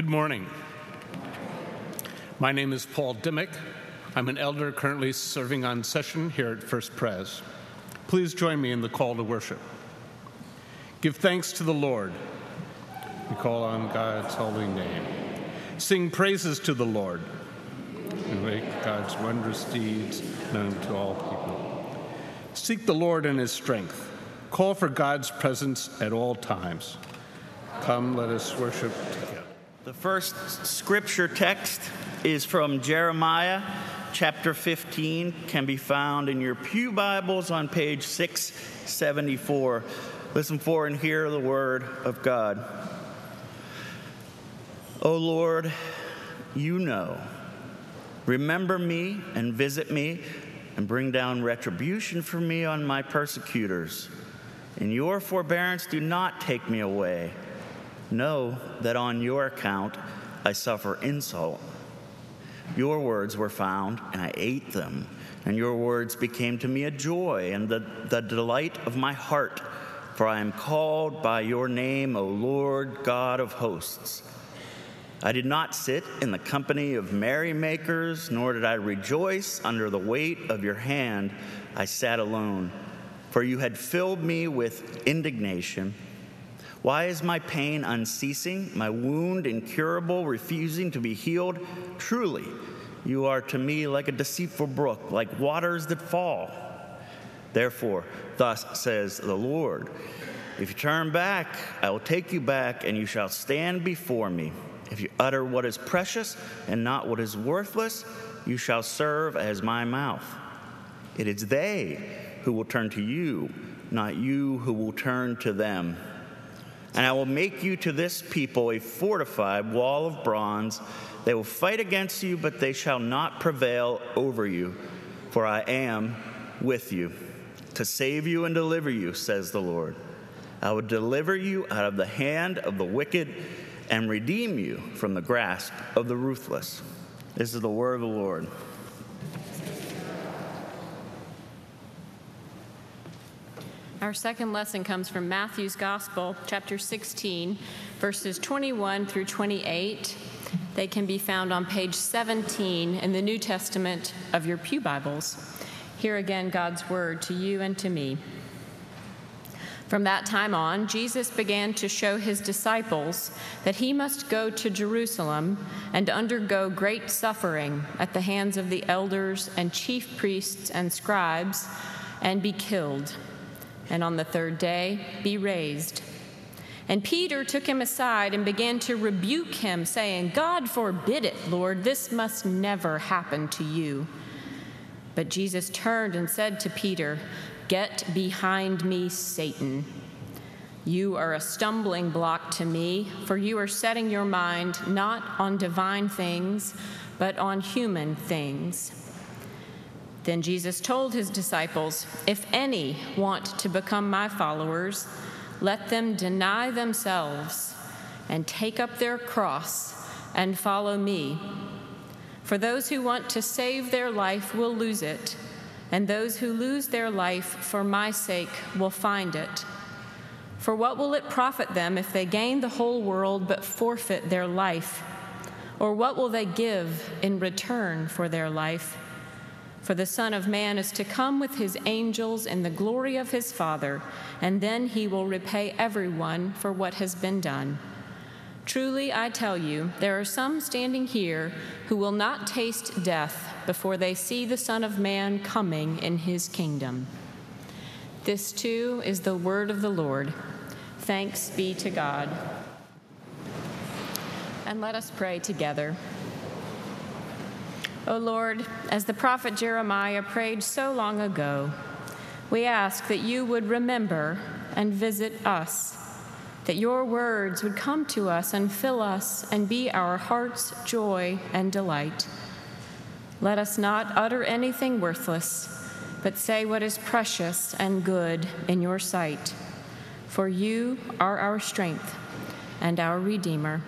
Good morning. My name is Paul Dimmick. I'm an elder currently serving on session here at First Pres. Please join me in the call to worship. Give thanks to the Lord. We call on God's holy name. Sing praises to the Lord and make God's wondrous deeds known to all people. Seek the Lord in his strength. Call for God's presence at all times. Come, let us worship. The first scripture text is from Jeremiah chapter 15, can be found in your Pew Bibles on page 674. Listen for and hear the word of God. O Lord, you know. Remember me and visit me and bring down retribution for me on my persecutors. In your forbearance, do not take me away. Know that on your account I suffer insult. Your words were found, and I ate them, and your words became to me a joy and the, the delight of my heart. For I am called by your name, O Lord God of hosts. I did not sit in the company of merrymakers, nor did I rejoice under the weight of your hand. I sat alone, for you had filled me with indignation. Why is my pain unceasing, my wound incurable, refusing to be healed? Truly, you are to me like a deceitful brook, like waters that fall. Therefore, thus says the Lord If you turn back, I will take you back, and you shall stand before me. If you utter what is precious and not what is worthless, you shall serve as my mouth. It is they who will turn to you, not you who will turn to them. And I will make you to this people a fortified wall of bronze. They will fight against you, but they shall not prevail over you, for I am with you to save you and deliver you, says the Lord. I will deliver you out of the hand of the wicked and redeem you from the grasp of the ruthless. This is the word of the Lord. Our second lesson comes from Matthew's Gospel, chapter 16, verses 21 through 28. They can be found on page 17 in the New Testament of your Pew Bibles. Hear again God's word to you and to me. From that time on, Jesus began to show his disciples that he must go to Jerusalem and undergo great suffering at the hands of the elders and chief priests and scribes and be killed and on the third day be raised. And Peter took him aside and began to rebuke him, saying, God forbid it, Lord, this must never happen to you. But Jesus turned and said to Peter, Get behind me, Satan. You are a stumbling block to me, for you are setting your mind not on divine things, but on human things. Then Jesus told his disciples, If any want to become my followers, let them deny themselves and take up their cross and follow me. For those who want to save their life will lose it, and those who lose their life for my sake will find it. For what will it profit them if they gain the whole world but forfeit their life? Or what will they give in return for their life? For the Son of Man is to come with his angels in the glory of his Father, and then he will repay everyone for what has been done. Truly, I tell you, there are some standing here who will not taste death before they see the Son of Man coming in his kingdom. This too is the word of the Lord. Thanks be to God. And let us pray together. O Lord, as the prophet Jeremiah prayed so long ago, we ask that you would remember and visit us, that your words would come to us and fill us and be our heart's joy and delight. Let us not utter anything worthless, but say what is precious and good in your sight. For you are our strength and our Redeemer.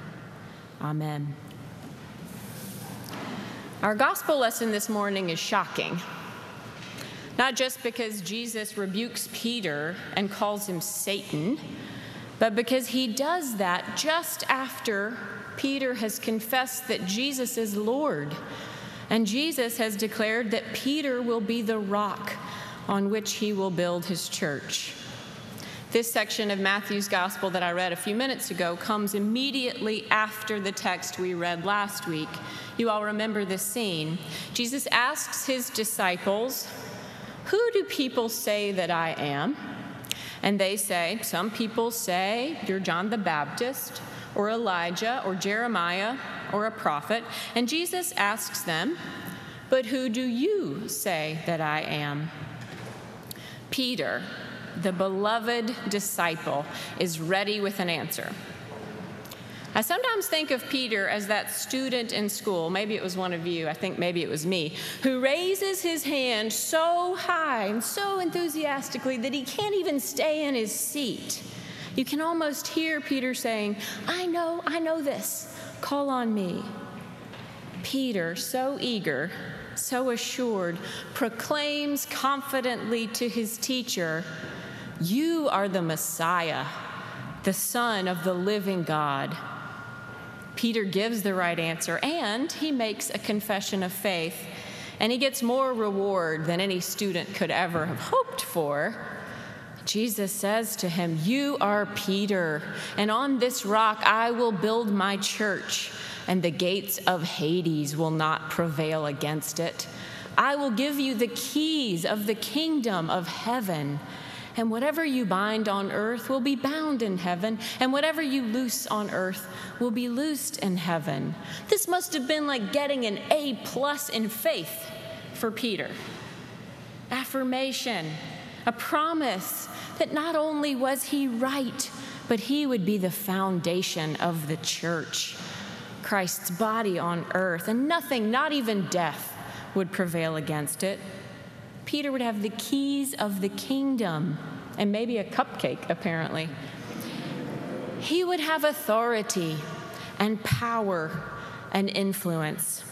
Amen. Our gospel lesson this morning is shocking. Not just because Jesus rebukes Peter and calls him Satan, but because he does that just after Peter has confessed that Jesus is Lord. And Jesus has declared that Peter will be the rock on which he will build his church. This section of Matthew's gospel that I read a few minutes ago comes immediately after the text we read last week. You all remember this scene. Jesus asks his disciples, Who do people say that I am? And they say, Some people say you're John the Baptist, or Elijah, or Jeremiah, or a prophet. And Jesus asks them, But who do you say that I am? Peter, the beloved disciple, is ready with an answer. I sometimes think of Peter as that student in school, maybe it was one of you, I think maybe it was me, who raises his hand so high and so enthusiastically that he can't even stay in his seat. You can almost hear Peter saying, I know, I know this, call on me. Peter, so eager, so assured, proclaims confidently to his teacher, You are the Messiah, the Son of the living God. Peter gives the right answer and he makes a confession of faith, and he gets more reward than any student could ever have hoped for. Jesus says to him, You are Peter, and on this rock I will build my church, and the gates of Hades will not prevail against it. I will give you the keys of the kingdom of heaven. And whatever you bind on earth will be bound in heaven, and whatever you loose on earth will be loosed in heaven. This must have been like getting an A plus in faith for Peter. Affirmation, a promise that not only was he right, but he would be the foundation of the church, Christ's body on earth, and nothing, not even death, would prevail against it. Peter would have the keys of the kingdom and maybe a cupcake, apparently. He would have authority and power and influence.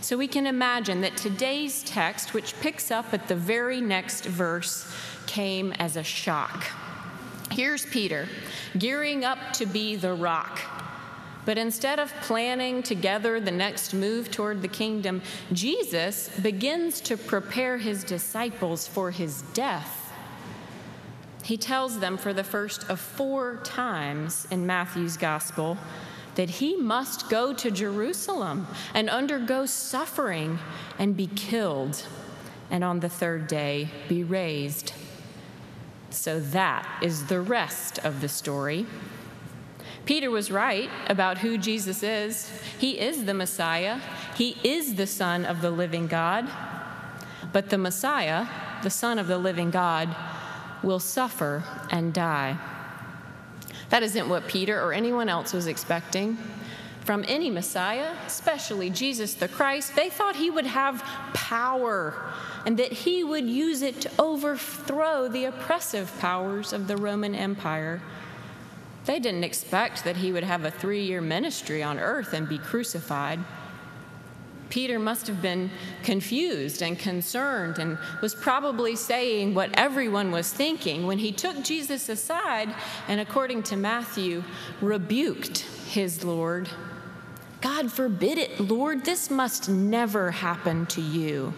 So we can imagine that today's text, which picks up at the very next verse, came as a shock. Here's Peter gearing up to be the rock but instead of planning together the next move toward the kingdom, Jesus begins to prepare his disciples for his death. He tells them for the first of four times in Matthew's gospel that he must go to Jerusalem and undergo suffering and be killed, and on the third day be raised. So that is the rest of the story. Peter was right about who Jesus is. He is the Messiah, he is the Son of the living God. But the Messiah, the Son of the living God, will suffer and die. That isn't what Peter or anyone else was expecting. From any Messiah, especially Jesus the Christ, they thought he would have power and that he would use it to overthrow the oppressive powers of the Roman Empire. They didn't expect that he would have a three year ministry on earth and be crucified. Peter must have been confused and concerned and was probably saying what everyone was thinking when he took Jesus aside and, according to Matthew, rebuked his Lord. God forbid it, Lord, this must never happen to you.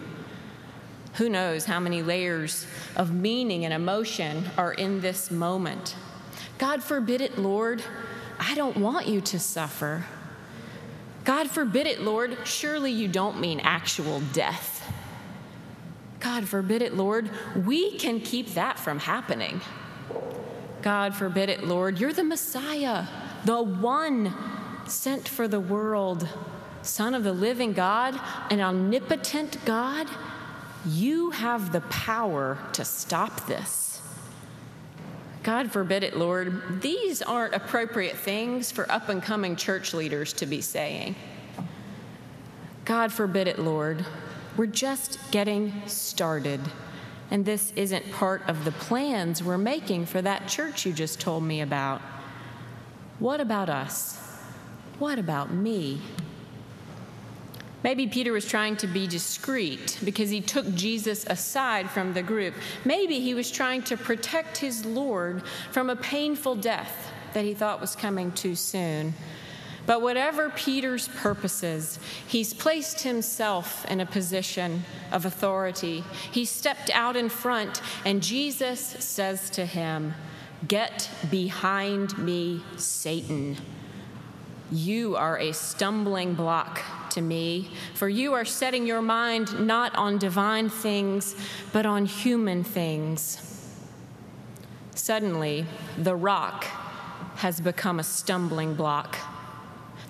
Who knows how many layers of meaning and emotion are in this moment? God forbid it, Lord. I don't want you to suffer. God forbid it, Lord. Surely you don't mean actual death. God forbid it, Lord. We can keep that from happening. God forbid it, Lord. You're the Messiah, the one sent for the world, Son of the living God, an omnipotent God. You have the power to stop this. God forbid it, Lord. These aren't appropriate things for up and coming church leaders to be saying. God forbid it, Lord. We're just getting started. And this isn't part of the plans we're making for that church you just told me about. What about us? What about me? Maybe Peter was trying to be discreet because he took Jesus aside from the group. Maybe he was trying to protect his Lord from a painful death that he thought was coming too soon. But whatever Peter's purposes, he's placed himself in a position of authority. He stepped out in front, and Jesus says to him, Get behind me, Satan. You are a stumbling block to me, for you are setting your mind not on divine things, but on human things. Suddenly, the rock has become a stumbling block.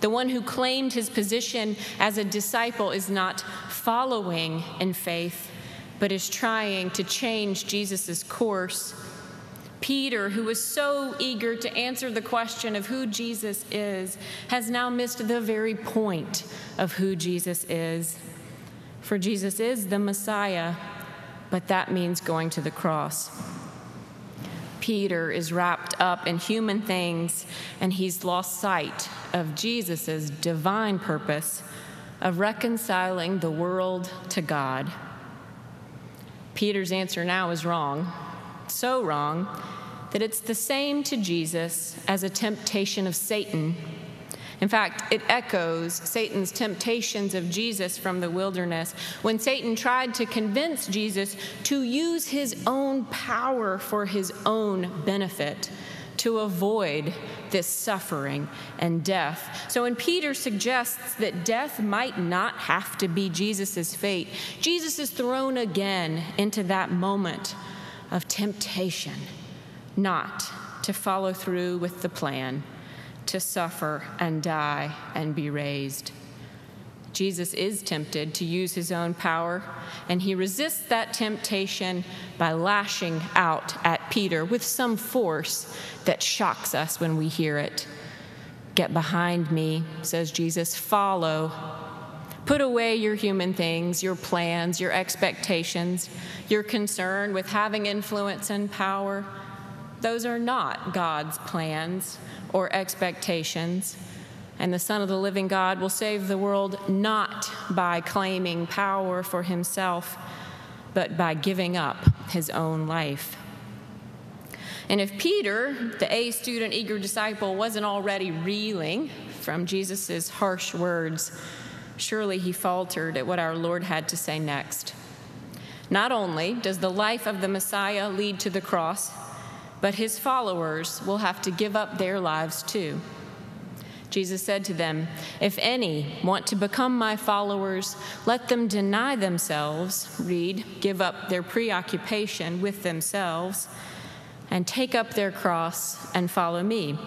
The one who claimed his position as a disciple is not following in faith, but is trying to change Jesus' course Peter, who was so eager to answer the question of who Jesus is, has now missed the very point of who Jesus is. For Jesus is the Messiah, but that means going to the cross. Peter is wrapped up in human things, and he's lost sight of Jesus' divine purpose of reconciling the world to God. Peter's answer now is wrong so wrong that it's the same to Jesus as a temptation of Satan. In fact, it echoes Satan's temptations of Jesus from the wilderness when Satan tried to convince Jesus to use his own power for his own benefit to avoid this suffering and death. So when Peter suggests that death might not have to be Jesus' fate, Jesus is thrown again into that moment of temptation not to follow through with the plan, to suffer and die and be raised. Jesus is tempted to use his own power, and he resists that temptation by lashing out at Peter with some force that shocks us when we hear it. Get behind me, says Jesus, follow. Put away your human things, your plans, your expectations, your concern with having influence and power. Those are not God's plans or expectations. And the Son of the living God will save the world not by claiming power for himself, but by giving up his own life. And if Peter, the A student, eager disciple, wasn't already reeling from Jesus' harsh words, surely he faltered at what our Lord had to say next. Not only does the life of the Messiah lead to the cross, but his followers will have to give up their lives too. Jesus said to them, If any want to become my followers, let them deny themselves, read, give up their preoccupation with themselves, and take up their cross and follow me.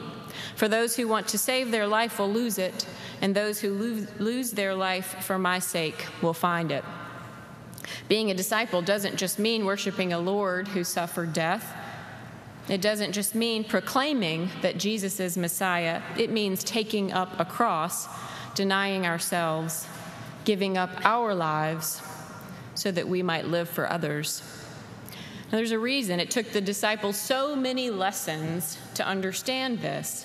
For those who want to save their life will lose it, and those who lose their life for my sake will find it. Being a disciple doesn't just mean worshiping a Lord who suffered death. It doesn't just mean proclaiming that Jesus is Messiah, it means taking up a cross, denying ourselves, giving up our lives so that we might live for others. Now, there's a reason it took the disciples so many lessons to understand this.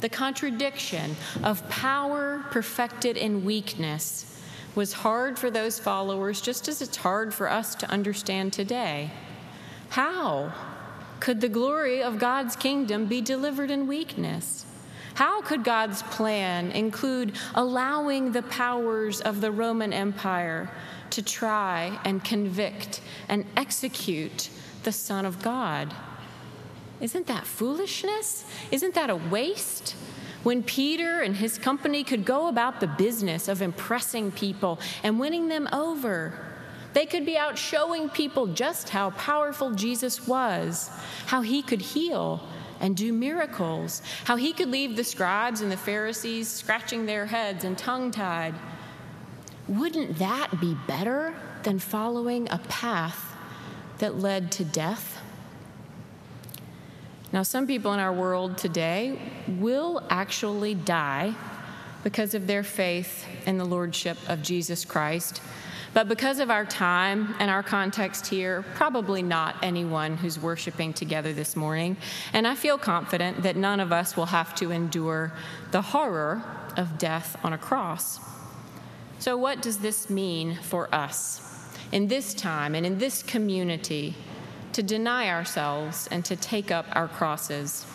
The contradiction of power perfected in weakness was hard for those followers, just as it's hard for us to understand today. How could the glory of God's kingdom be delivered in weakness? How could God's plan include allowing the powers of the Roman Empire to try and convict and execute the Son of God? Isn't that foolishness? Isn't that a waste? When Peter and his company could go about the business of impressing people and winning them over, they could be out showing people just how powerful Jesus was, how he could heal and do miracles, how he could leave the scribes and the Pharisees scratching their heads and tongue tied. Wouldn't that be better than following a path that led to death? Now, some people in our world today will actually die because of their faith in the Lordship of Jesus Christ. But because of our time and our context here, probably not anyone who's worshiping together this morning. And I feel confident that none of us will have to endure the horror of death on a cross. So, what does this mean for us in this time and in this community to deny ourselves and to take up our crosses?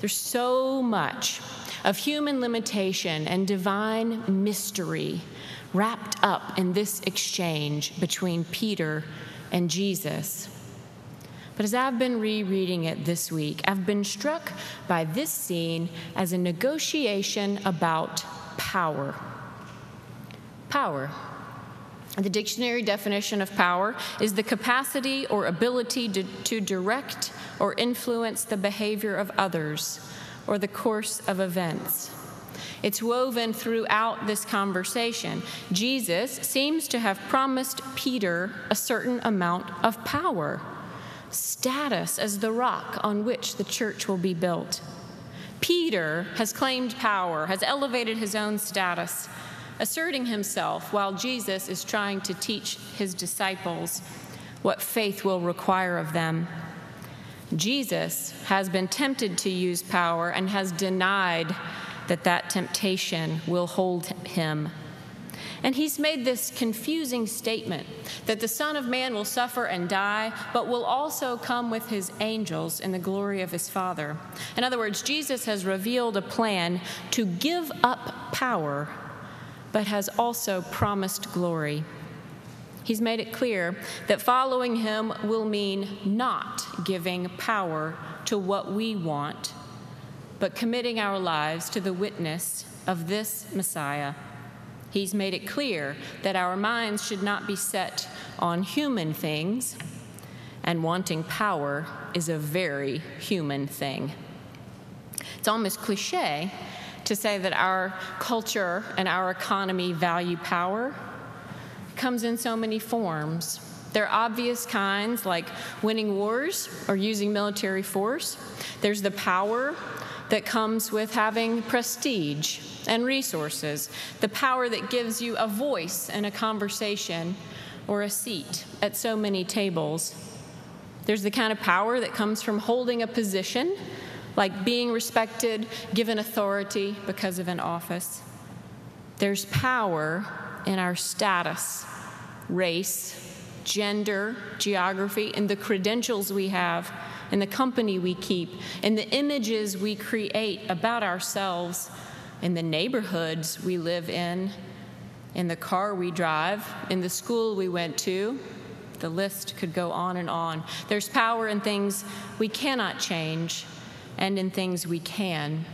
There's so much of human limitation and divine mystery wrapped up in this exchange between Peter and Jesus. But as I've been rereading it this week, I've been struck by this scene as a negotiation about power. Power. The dictionary definition of power is the capacity or ability to, to, direct or influence the behavior of others or the course of events. It's woven throughout this conversation. Jesus seems to have promised Peter a certain amount of power, status as the rock on which the church will be built. Peter has claimed power, has elevated his own status, asserting himself while Jesus is trying to teach his disciples what faith will require of them. Jesus has been tempted to use power and has denied that that temptation will hold him. And he's made this confusing statement that the Son of Man will suffer and die, but will also come with his angels in the glory of his Father. In other words, Jesus has revealed a plan to give up power, but has also promised glory. He's made it clear that following him will mean not giving power to what we want but committing our lives to the witness of this Messiah. He's made it clear that our minds should not be set on human things, and wanting power is a very human thing. It's almost cliche to say that our culture and our economy value power. Comes in so many forms. There are obvious kinds like winning wars or using military force. There's the power that comes with having prestige and resources, the power that gives you a voice in a conversation or a seat at so many tables. There's the kind of power that comes from holding a position, like being respected, given authority because of an office. There's power in our status, race, gender, geography, and the credentials we have in the company we keep, in the images we create about ourselves, in the neighborhoods we live in, in the car we drive, in the school we went to. The list could go on and on. There's power in things we cannot change and in things we can.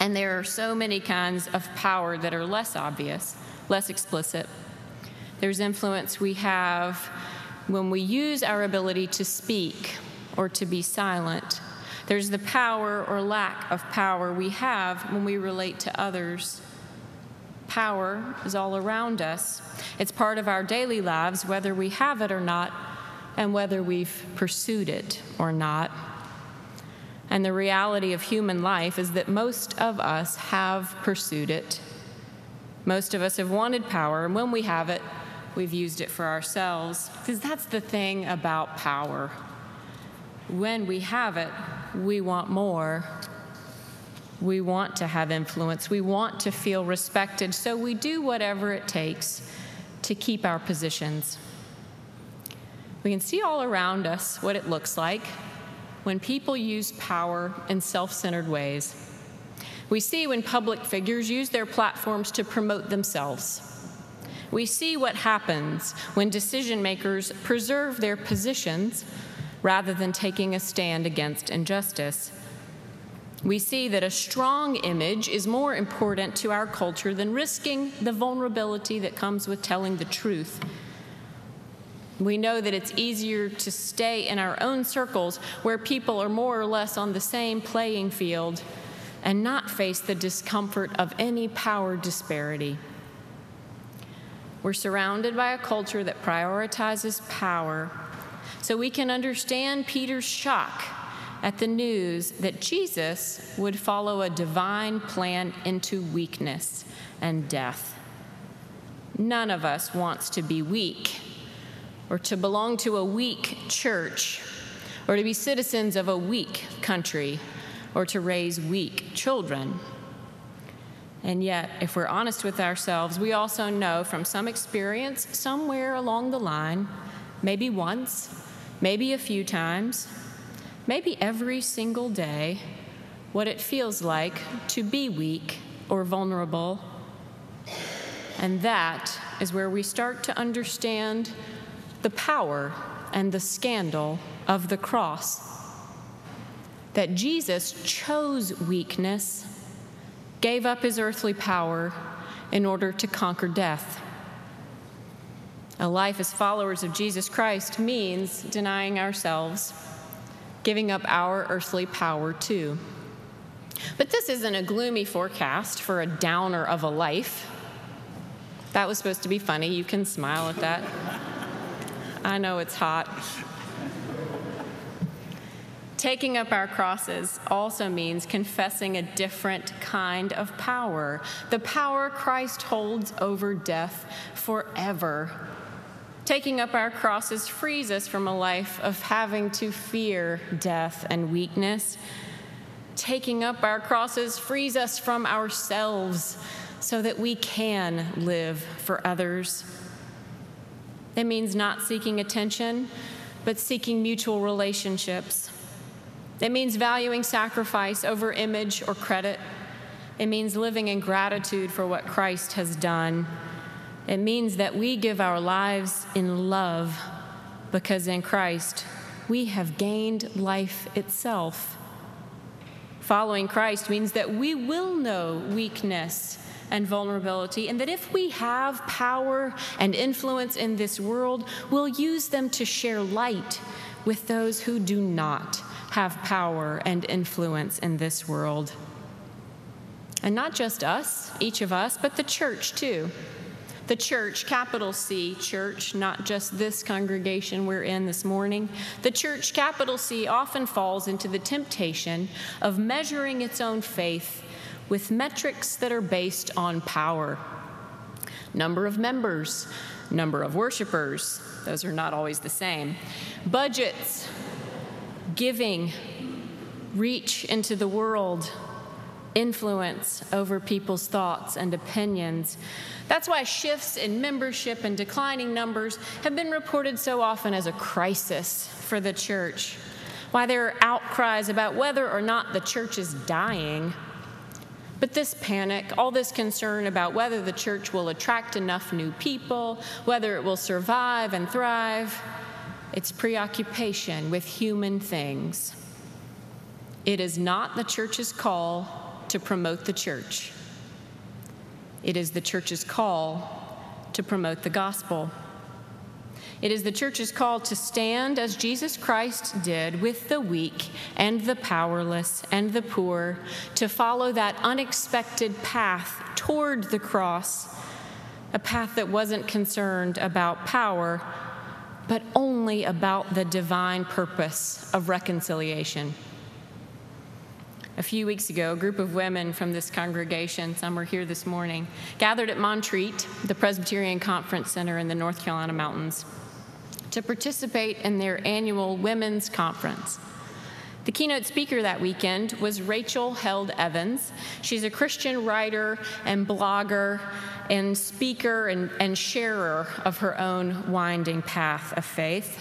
And there are so many kinds of power that are less obvious, less explicit. There's influence we have when we use our ability to speak or to be silent. There's the power or lack of power we have when we relate to others. Power is all around us. It's part of our daily lives, whether we have it or not, and whether we've pursued it or not. And the reality of human life is that most of us have pursued it. Most of us have wanted power, and when we have it, we've used it for ourselves. Because that's the thing about power. When we have it, we want more. We want to have influence. We want to feel respected. So we do whatever it takes to keep our positions. We can see all around us what it looks like when people use power in self centered ways. We see when public figures use their platforms to promote themselves. We see what happens when decision makers preserve their positions rather than taking a stand against injustice. We see that a strong image is more important to our culture than risking the vulnerability that comes with telling the truth. We know that it's easier to stay in our own circles where people are more or less on the same playing field and not face the discomfort of any power disparity. We're surrounded by a culture that prioritizes power, so we can understand Peter's shock at the news that Jesus would follow a divine plan into weakness and death. None of us wants to be weak or to belong to a weak church or to be citizens of a weak country or to raise weak children. And yet, if we're honest with ourselves, we also know from some experience somewhere along the line, maybe once, maybe a few times, maybe every single day, what it feels like to be weak or vulnerable. And that is where we start to understand the power and the scandal of the cross that Jesus chose weakness, gave up his earthly power in order to conquer death. A life as followers of Jesus Christ means denying ourselves, giving up our earthly power too. But this isn't a gloomy forecast for a downer of a life. That was supposed to be funny. You can smile at that. I know it's hot. Taking up our crosses also means confessing a different kind of power the power Christ holds over death forever. Taking up our crosses frees us from a life of having to fear death and weakness. Taking up our crosses frees us from ourselves so that we can live for others. It means not seeking attention, but seeking mutual relationships it means valuing sacrifice over image or credit. It means living in gratitude for what Christ has done. It means that we give our lives in love because in Christ we have gained life itself. Following Christ means that we will know weakness and vulnerability, and that if we have power and influence in this world, we'll use them to share light with those who do not have power and influence in this world. And not just us, each of us, but the church too. The church, capital C, church, not just this congregation we're in this morning. The church, capital C, often falls into the temptation of measuring its own faith with metrics that are based on power number of members, number of worshipers, those are not always the same, budgets, giving, reach into the world, influence over people's thoughts and opinions. That's why shifts in membership and declining numbers have been reported so often as a crisis for the church. Why there are outcries about whether or not the church is dying. But this panic, all this concern about whether the church will attract enough new people, whether it will survive and thrive, it's preoccupation with human things. It is not the church's call to promote the church, it is the church's call to promote the gospel. It is the church's call to stand as Jesus Christ did with the weak and the powerless and the poor, to follow that unexpected path toward the cross, a path that wasn't concerned about power, but only about the divine purpose of reconciliation. A few weeks ago, a group of women from this congregation, some were here this morning, gathered at Montreat, the Presbyterian Conference Center in the North Carolina mountains, to participate in their annual women's conference. The keynote speaker that weekend was Rachel Held Evans. She's a Christian writer and blogger and speaker and, and sharer of her own winding path of faith.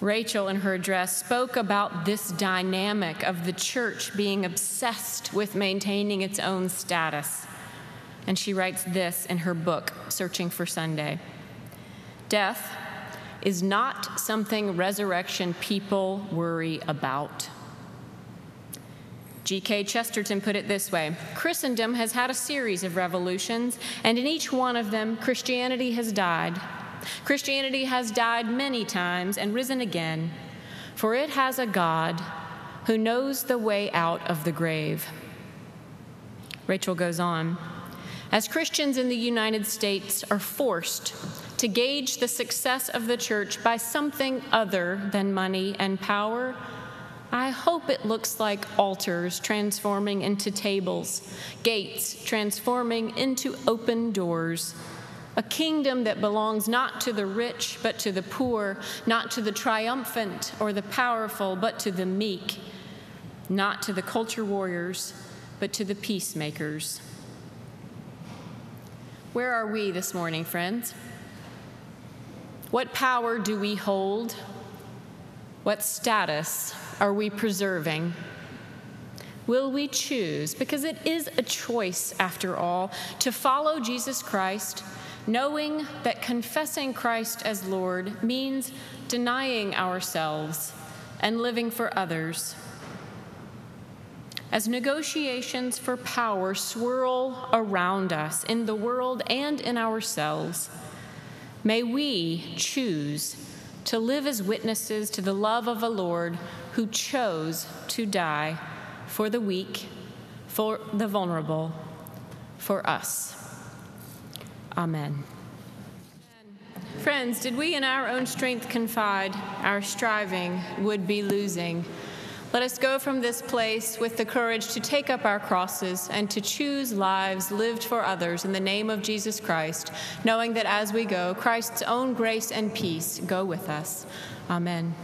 Rachel, in her address, spoke about this dynamic of the church being obsessed with maintaining its own status. And she writes this in her book, Searching for Sunday Death is not something resurrection people worry about. G.K. Chesterton put it this way Christendom has had a series of revolutions, and in each one of them, Christianity has died. Christianity has died many times and risen again, for it has a God who knows the way out of the grave. Rachel goes on As Christians in the United States are forced to gauge the success of the church by something other than money and power, I hope it looks like altars transforming into tables, gates transforming into open doors. A kingdom that belongs not to the rich, but to the poor, not to the triumphant or the powerful, but to the meek, not to the culture warriors, but to the peacemakers. Where are we this morning, friends? What power do we hold? What status are we preserving? Will we choose, because it is a choice after all, to follow Jesus Christ, knowing that confessing Christ as Lord means denying ourselves and living for others? As negotiations for power swirl around us in the world and in ourselves, may we choose to live as witnesses to the love of a Lord who chose to die for the weak, for the vulnerable, for us. Amen. Friends, did we in our own strength confide, our striving would be losing? Let us go from this place with the courage to take up our crosses and to choose lives lived for others in the name of Jesus Christ, knowing that as we go, Christ's own grace and peace go with us. Amen.